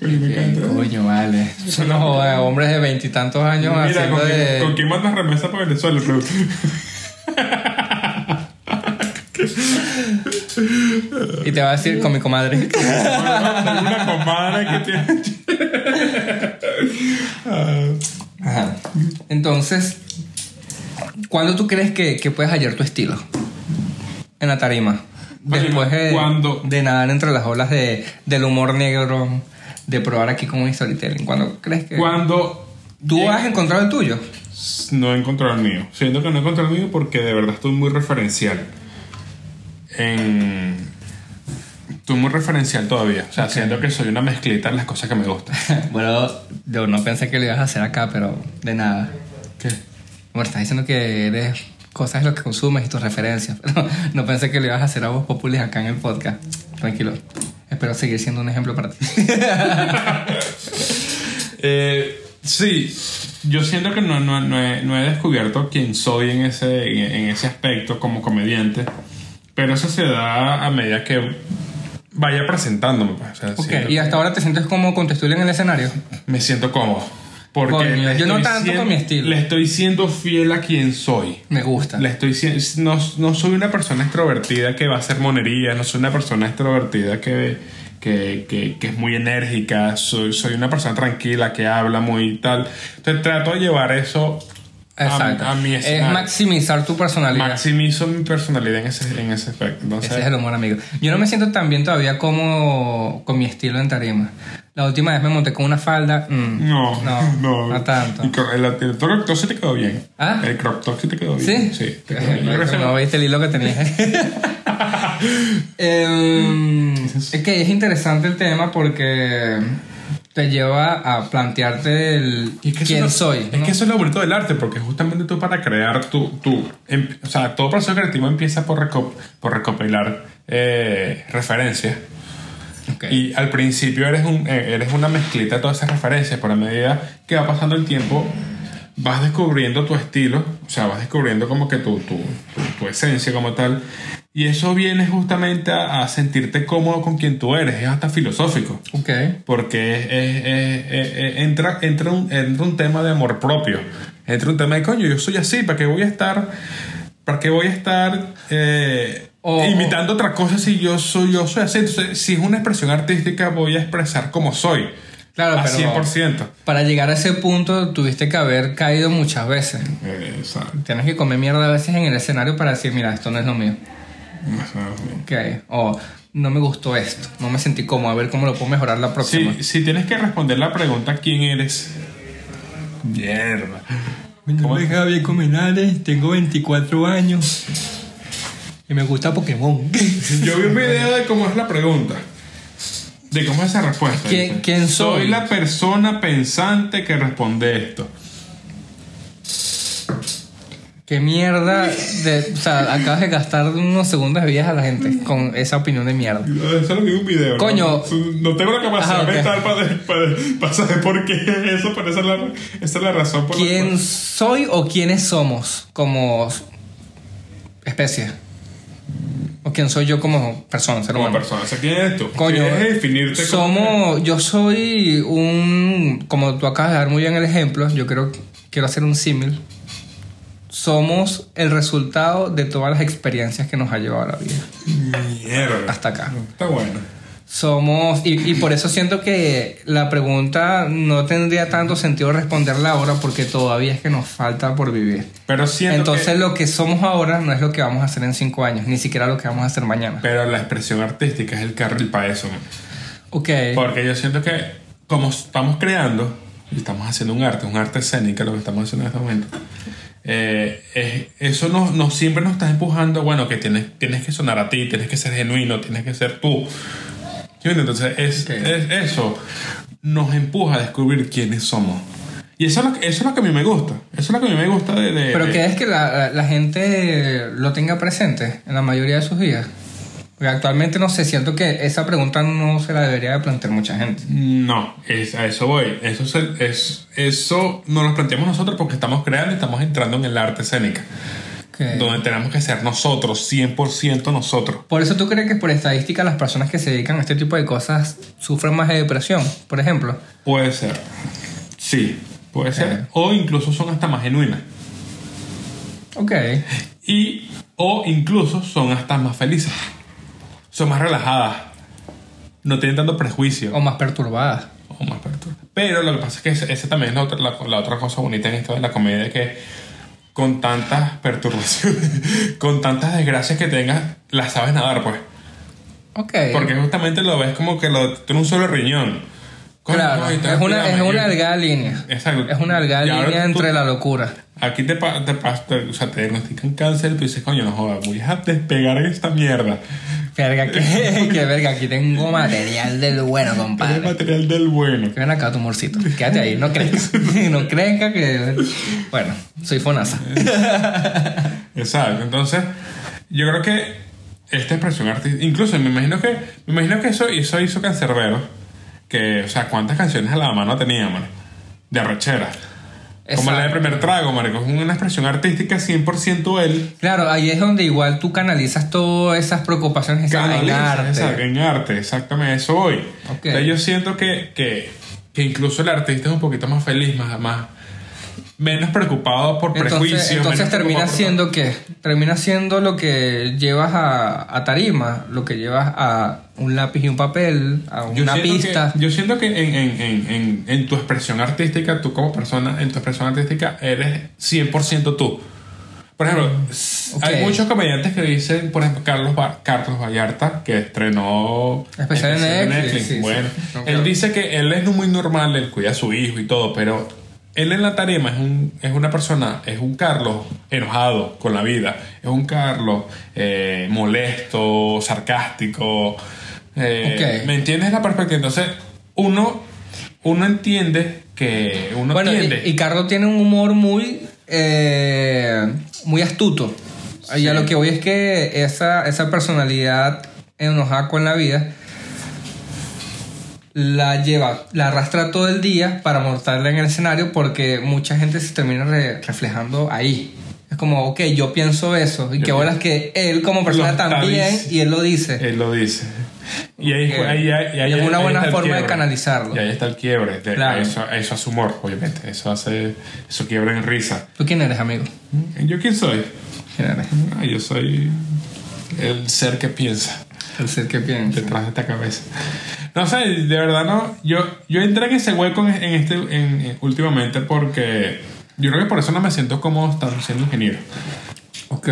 Oye, me encanta. Coño, vale. Son unos joder, hombres de veintitantos años Mira, haciendo ¿con, quién, de... ¿con quién mandas remesa para Venezuela? Creo. Y te va a decir con mi comadre. Una comadre que tiene. Ajá. Entonces, ¿cuándo tú crees que, que puedes hallar tu estilo? En la tarima. Después de, cuando- de nadar entre las olas de, del humor negro, de probar aquí con un storytelling. ¿Cuándo crees que Cuando tú llega- has encontrado el tuyo? no he encontrado el mío. Siento que no he encontrado el mío porque de verdad estoy muy referencial. En. Estoy muy referencial todavía. O sea, siento que soy una mezclita de las cosas que me gustan. bueno, yo no pensé que lo ibas a hacer acá, pero de nada. ¿Qué? Bueno, estás diciendo que eres cosas de lo que consumes y tus referencias, pero no pensé que lo ibas a hacer a vos populis acá en el podcast. Tranquilo. Espero seguir siendo un ejemplo para ti. Eh, sí, yo siento que no, no, no, he, no he descubierto quién soy en ese, en, en ese aspecto como comediante, pero eso se da a medida que vaya presentándome. pues. O sea, ok, y hasta ahora te sientes como con tu estilo en el escenario. me siento cómodo. Porque Coño, yo no tanto siendo- con mi estilo. Le estoy siendo fiel a quien soy. Me gusta. Le estoy no, no soy una persona extrovertida que va a hacer monería, no soy una persona extrovertida que, que, que, que es muy enérgica, soy, soy una persona tranquila que habla muy tal. Entonces trato de llevar eso Exacto. a mi es maximizar tu personalidad. Maximizo mi personalidad en ese, en ese aspecto. Entonces, Ese es el humor, amigo. Yo no me siento tan bien todavía como con mi estilo en tarima. La última vez me monté con una falda. mm, no, no, no, no tanto. El, el, el crop top sí te quedó bien. ¿Ah? El crop top sí te quedó ¿Sí? bien. Sí, te quedó bien. Yo creo que no viste el hilo que tenía. Em, es que es interesante el tema porque te lleva a plantearte el es que quién lo- soy. Es ¿no? que eso es lo bonito del arte, porque justamente tú para crear tu... tu em- o sea, todo proceso creativo empieza por, reco- por recopilar eh, referencias. Y al principio eres, un, eh, eres una mezclita de todas esas referencias, pero a medida que va pasando el tiempo, vas descubriendo tu estilo, o sea, vas descubriendo como que tu, tu, tu, tu esencia como tal. Y eso viene justamente a, a sentirte cómodo con quien tú eres, es hasta filosófico. Ok. Porque es- es- es- es- es- entra, entra, un, entra un tema de amor propio. Entra un tema de coño, yo soy así, ¿para qué voy a estar? ¿Para qué voy a estar eh, O- imitando otra cosa si yo soy, yo soy así? Entonces, si es una expresión artística, voy a expresar como soy. Claro, a pero 100%. para llegar a ese punto tuviste que haber caído muchas veces. Exacto. Tienes que comer mierda a veces en el escenario para decir, mira, esto no es lo mío. Ok. O no me gustó esto, no me sentí cómodo, a ver cómo lo puedo mejorar la próxima. Si, si tienes que responder la pregunta, ¿quién eres? Mierda. Mi nombre es Javier Comenales, tengo 24 años y me gusta Pokémon. Yo vi un video de cómo es la pregunta. De cómo es esa respuesta. ¿Quién- quién soy? Soy la persona pensante que responde esto. Qué mierda de, o sea, acabas de gastar unos segundos de vida a la gente con esa opinión de mierda. Eso lo vi en un video. ¿no? Coño. No, tengo la capacidad Ajá, ok. mental para, para, para saber por qué eso, pero esa es la, esa es la razón por la ¿Quién soy o quiénes somos como especie? ¿O quién soy yo como persona, ser Como humano? persona. O sea, ¿quién eres tú? Coño, ¿Quieres definirte como- somos, yo soy un, como tú acabas de dar muy bien el ejemplo, yo creo, quiero hacer un símil. Somos el resultado de todas las experiencias que nos ha llevado la vida Mierda. hasta acá. Está bueno. Somos, y, y por eso siento que la pregunta no tendría tanto sentido responderla ahora porque todavía es que nos falta por vivir. Pero siento Entonces que- lo que somos ahora no es lo que vamos a hacer en cinco años, ni siquiera lo que vamos a hacer mañana. Pero la expresión artística es el carril para eso. Ok. Porque yo siento que como estamos creando y estamos haciendo un arte, un arte escénico, lo que estamos haciendo en este momento, eh, es- eso nos, nos siempre nos está empujando, bueno, que tienes, tienes que sonar a ti, tienes que ser genuino, tienes que ser tú. Entonces, es, eso nos empuja a descubrir quiénes somos. Y eso es, lo, que- eso es lo que a mí me gusta. Eso es lo que a mí me gusta de... de- Pero que es que la- la gente lo tenga presente en la mayoría de sus días. Actualmente no sé, siento que esa pregunta no se la debería de plantear mucha gente. No, es, a eso voy. Eso, es eso nos lo planteamos nosotros porque estamos creando y estamos entrando en el arte escénica. Donde tenemos que ser nosotros, 100% nosotros. Por eso tú crees que por estadística las personas que se dedican a este tipo de cosas sufren más de depresión, por ejemplo. Puede ser. Sí, puede ser. O incluso son hasta más genuinas. Ok. Y, o incluso son hasta más felices. Son más relajadas. No tienen tanto prejuicio. O más perturbadas. o más perturba. Pero lo que pasa es que ese también es la otra, la, la otra cosa bonita en esto de la comedia, que con tantas perturbaciones, con tantas desgracias que tengas, las sabes nadar, pues. Ok. Porque justamente lo ves como que lo tiene un solo riñón. Claro, es una, es una delgada línea. Exacto. Es una ahora línea tú- entre la locura. Aquí te, te, te- o sea, te diagnostican cáncer y tú dices, coño, no jodas, voy a despegar esta mierda. Verga, que, que verga, aquí tengo material del bueno, compadre. material del bueno. Que ven acá tu morcito. Quédate ahí, no crezca. no crezca que. Bueno, soy Fonasa. Exacto. Entonces, yo creo que esta expresión artística, incluso me imagino que, me imagino que eso, eso hizo Cancerbero, que, o sea, cuántas canciones a la mano tenía, man, de arrechera. Como la de primer trago, marico, es una expresión artística 100% él. Claro, ahí es donde igual tú canalizas todas esas preocupaciones salen en Canaliza, arte. exacto, en arte, exactamente, eso voy. Ok. Entonces yo siento que, que, que incluso el artista es un poquito más feliz, más, más menos preocupado por Entonces, prejuicios. entonces menos termina siendo qué? Termina siendo lo que llevas a, a tarima, lo que llevas a un lápiz y un papel, a Yo una siento pista. Que, yo siento que en, en, en, en, en tu expresión artística, tú como persona, en tu expresión artística, eres 100% tú. Por ejemplo, ok. hay muchos comediantes que dicen, por ejemplo, Carlos, Ba- Carlos Vallarta, que estrenó Especial en Netflix, sí, sí. bueno, No, él claro. dice que él es muy normal, él cuida a su hijo y todo, pero él en la tarima es, un, es una persona, es un Carlos enojado con la vida, es un Carlos eh, molesto, sarcástico. eh. ¿Me entiendes la perspectiva? Entonces, uno, uno entiende que uno Bueno, entiende. y, y Carlos tiene un humor muy, eh, muy astuto. Y a lo que voy es que esa, esa personalidad enojada con la vida la lleva, la arrastra todo el día para mostrarla en el escenario porque mucha gente se termina re- reflejando ahí. Es como, ok, yo pienso eso. Y Yo que bolas que él como persona Lo también y él lo dice. Él lo dice. Y ahí, es una buena forma de canalizarlo. Y ahí está el quiebre. De- Claro. eso, eso hace humor, obviamente. Eso hace. Eso quiebra en risa. ¿Tú quién eres, amigo? ¿Yo quién soy? ¿Quién eres? Ah, yo soy el ser que piensa El ser que piensa. detrás de esta cabeza. No sé, de verdad no. Yo, yo entré en ese hueco en, en este en- en- últimamente porque yo creo que por eso no me siento cómodo estando siendo ingeniero. Ok.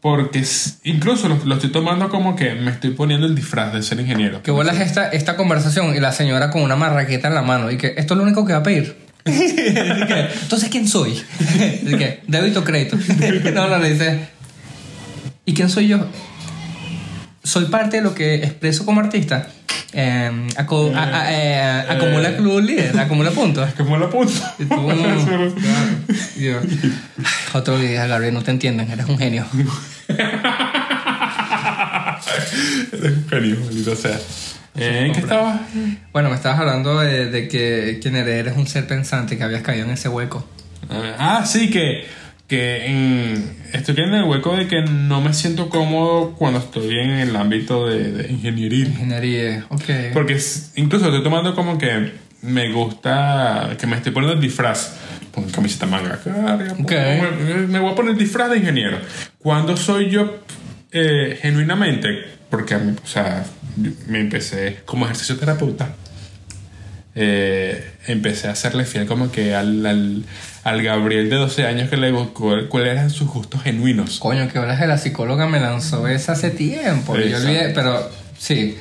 Porque incluso lo, lo estoy tomando como que me estoy poniendo el disfraz de ser ingeniero. Que bolas esta, esta conversación y la señora con una marraqueta en la mano y que esto es lo único que va a pedir. Que, Entonces, ¿quién soy? Que, débito o crédito. No, no, le dice. ¿Y quién soy yo? Soy parte de lo que expreso como artista. Eh, a- eh, acumula club líder, acumula puntos. Como la punta. Y tú, claro. Y yo, "Ay, Otro día, Gabriel, no te entienden, eres un genio. Eres un genio, maldito sea. Eh, ¿En qué estaba? Bueno, me estabas hablando de, de que quién eres, eres un ser pensante, que habías caído en ese hueco. Ah, sí, que, que en- estoy en el hueco de que no me siento cómodo cuando estoy en el ámbito de, de ingeniería. Ingeniería, ok. Porque es- incluso estoy tomando como que me gusta, que me estoy poniendo el disfraz. Pongo camiseta manga larga, Ok. me, me voy a poner el disfraz de ingeniero. Cuando soy yo eh, genuinamente, porque a mí, o sea, me empecé como ejercicio terapeuta, eh, empecé a hacerle fiel como que al, al, al Gabriel de 12 años que le buscó cuáles eran sus gustos genuinos. Coño, que horas de la psicóloga me lanzó esa hace tiempo. Yo olvidé, pero sí.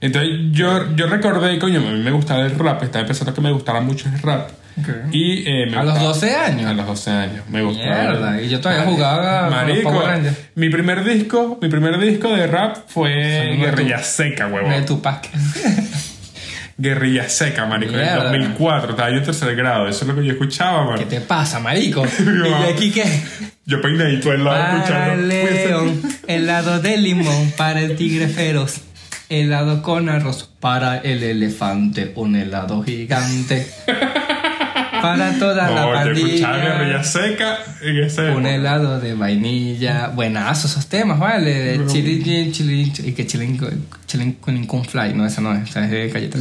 Entonces yo, yo recordé, coño, a mí me gustaba el rap, estaba empezando que me gustara mucho el rap. Ok. Y, eh, me ¿A los gustaba- 12 años? A los 12 años, me gustaba. Mierda, y yo todavía jugaba los Marico, mi primer disco, mi primer disco de rap fue Guerrilla Seca, De huevón. Tupac. Guerrilla Seca, marico, en el Mierda. 2004, estaba yo en tercer grado, eso es lo que yo escuchaba, man. ¿Qué te pasa, marico? ¿Y de aquí qué? Yo peinadito al lado Para escuchando. el león, helado de limón. Para el tigre feroz, helado con arroz. Para el elefante, un helado gigante. Para toda la No, yo pandilla. Seca en ese Un helado de vainilla. Buenazo esos temas, ¿vale? De chili, chili, y que chilin, chilin con con fly. No, esa no es, esa es de galletas.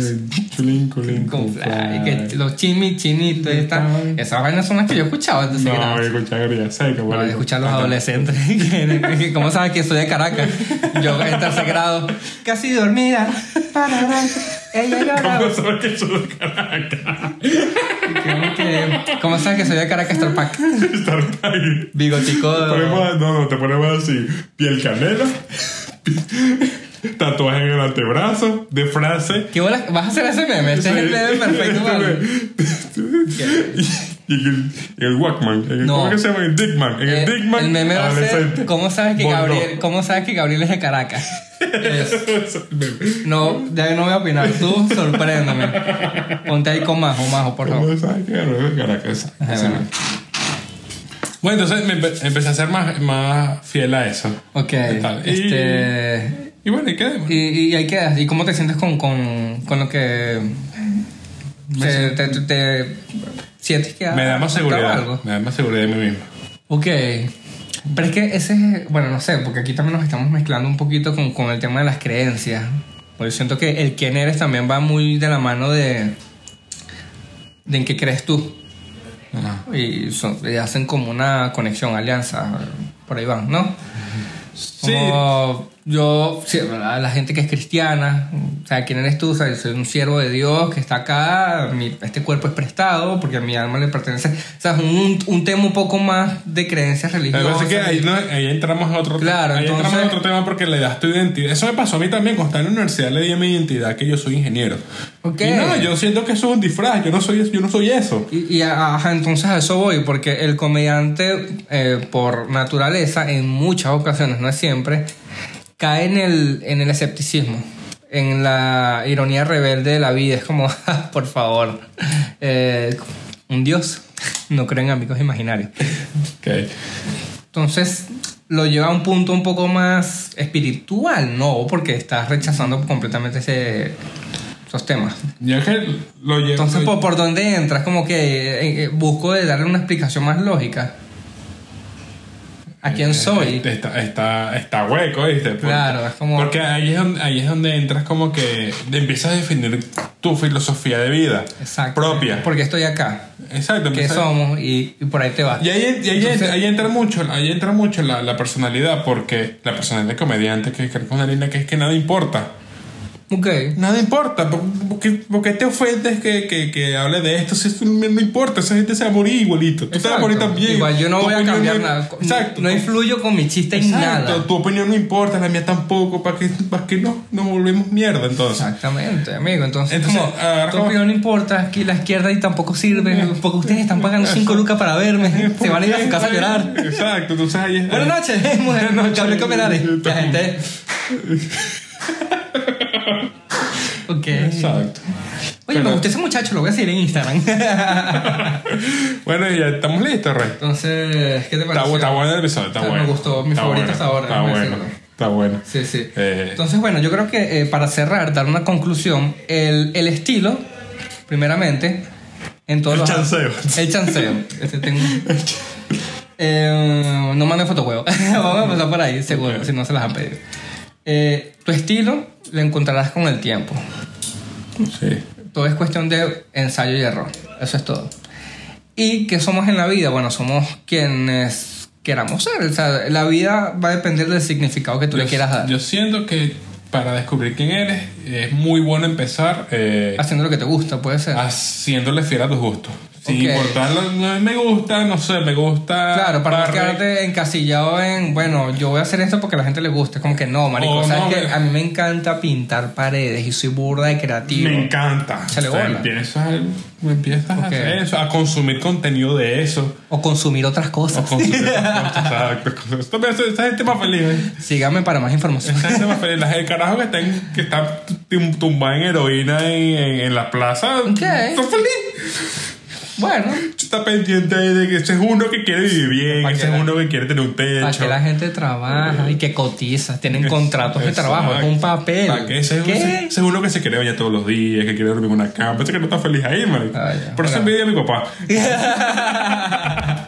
Chulín, culín, Con fly. Y que los chimi, chinitos, esas vainas son las que yo escuchaba No, yo escuchaba Guerrilla Seca, No, escuchar a los adolescentes. ¿Cómo sabes que soy de Caracas? Yo en tercer grado, casi dormida. Parará, ella lloraba. ¿Cómo sabes que soy de Caracas? ¿Cómo que- ¿Cómo sabes que soy de Caracas Star Pack? Estar ahí. Bigotico. No, no, te ponemos así: piel canela, tatuaje en el antebrazo, de frase. ¿Qué bolas? ¿Vas a hacer ese meme? Este es el meme perfecto. para- y el, el Walkman, el, No. ¿cómo que se llama? El Dickman. En el, Eh, Dickman, el meme va a ser adolescente. ¿Cómo sabes que. Gabriel, cómo sabes que Gabriel es de Caracas? Es- Eso es el meme. no, ya no voy a opinar. Tú sorpréndeme. Ponte ahí con Majo, Majo, por favor. ¿Cómo sabes que Gabriel es de Caracas? Ajá, Ese bueno. entonces me empe- empecé a ser más, más fiel a eso. Ok. tal? Y- Este. Y bueno, ¿y qué? Y, y ahí quedas. ¿Y cómo te sientes con, con, con lo que. Te, te, te- te- sientes que Me da más seguridad. algo? Me da más seguridad de mí mismo. Ok. Pero es que ese es. Bueno, no sé, porque aquí también nos estamos mezclando un poquito con, con el tema de las creencias. Porque siento que el quién eres también va muy de la mano de. de en qué crees tú. Ajá. Y, son- y hacen como una conexión, alianza. Por ahí van, ¿no? Sí. Como yo, sí, la, la gente que es cristiana, o sea, ¿quién eres tú? O sea, yo soy un siervo de Dios que está acá, mi- este cuerpo es prestado porque a mi alma le pertenece. O sea, es un, un tema un poco más de creencias religiosas. que ahí, no- ahí entramos a otro Claro, ahí entramos entonces- a otro tema porque le das tu identidad. Eso me pasó a mí también cuando estaba en la universidad le di a mi identidad que yo soy ingeniero. Ok. Y no, yo siento que eso es un disfraz, yo no soy yo no soy eso. Y, y, ajá, entonces a eso voy, porque el comediante, eh, por naturaleza, en muchas ocasiones, no es siempre, cae en el, en el escepticismo, en la ironía rebelde de la vida. Es como, "Ah, por favor, eh, un dios, no creo en amigos imaginarios. Ok. Entonces lo lleva a un punto un poco más espiritual, no, porque estás rechazando completamente ese, esos temas. Yo es que lo llevo. Entonces, lo- ¿por, por dónde entras? Como que eh, eh, busco de darle una explicación más lógica. ¿A quién soy? Está, está, está hueco, ¿viste? Porque- Claro, es como- Porque ahí es, donde, ahí es donde entras como que empiezas a definir tu filosofía de vida Exacto. propia. Porque estoy acá. Exacto. ¿Qué somos? Y, y por ahí te vas. Y ahí, y ahí Entonces- entra, ahí entra mucho, ahí entra mucho la, la personalidad, porque la personalidad de comediante, que es una línea que es que nada importa. Ok. Nada importa. ¿Por, qué, por qué te ofendes que, que, que hable de esto? Si no, importa, esa gente se va a morir igualito. Tú te vas a morir Exacto. también. Igual yo no Tu voy a cambiar no- nada. Exacto. No influyo con mi chiste en Exacto, nada. tu opinión no importa, la mía tampoco, ¿para qué, para qué no, nos volvemos mierda entonces? Exactamente, amigo. Entonces, Entonces, como, tu opinión no importa, aquí la izquierda y tampoco sirve, porque ustedes están pagando 5 lucas para verme, se van a ir a su casa a llorar. Exacto, entonces ahí es. Buenas noches, mujer, Buenas que hablé noches. con Menari. La gente. ok. Exacto. Oye, me Pero- gustó ese muchacho, lo voy a seguir en Instagram. Bueno, ya estamos listos, Rey. Entonces, ¿qué te parece? está bueno el episodio, está Ah, me bueno. gustó, mi Está favorito bueno, hasta ahora, Está bueno, decirlo. está bueno. Sí, sí. Eh, Entonces, bueno, yo creo que eh, para cerrar, dar una conclusión, el, el estilo, primeramente, en todos El los... chanceo. El chanceo. Este tengo... Eh, no manden fotojuegos. Vamos a empezar por ahí, seguro, si no se las han pedido. Eh, tu estilo lo encontrarás con el tiempo. sí. Todo es cuestión de ensayo y error. Eso es todo. ¿Y qué somos en la vida? Bueno, somos quienes queramos ser. O sea, la vida va a depender del significado que tú le Yo- quieras dar. Yo siento que para descubrir quién eres es muy bueno empezar eh, Haciendo lo que te gusta, puede ser. haciéndole fiel a tus gustos. Sin Ok. importar, me gusta, no sé, me gusta. Claro, para no quedarte encasillado en, bueno, yo voy a hacer esto porque a la gente le gusta. Es como que no, marico. Oh, ¿Sabes no, me- A mí me encanta pintar paredes y soy burda de creativo. Me encanta. Échale O sea, empiezas, empiezas Ok. a hacer eso, a consumir contenido de eso. O consumir otras O cosas. consumir Exacto. Esto me hace- Esa gente más feliz. ¿eh? Síganme para más información. Esa gente más feliz. El carajo que está, en- que está tum- tumbado en heroína en, en, en la plaza. Ok. Está feliz. bueno, Está pendiente ahí de que ese es uno que quiere vivir bien, Para ese que es la- uno que quiere tener un techo. para que la gente trabaja y que cotiza. Tienen contratos de trabajo. Es un papel. Para que ese, ¿Qué? ese- ese es uno que se quiere bañar todos los días, que quiere dormir en una cama, ese que no está feliz ahí, man. Ah. Por eso envidia a mi papá.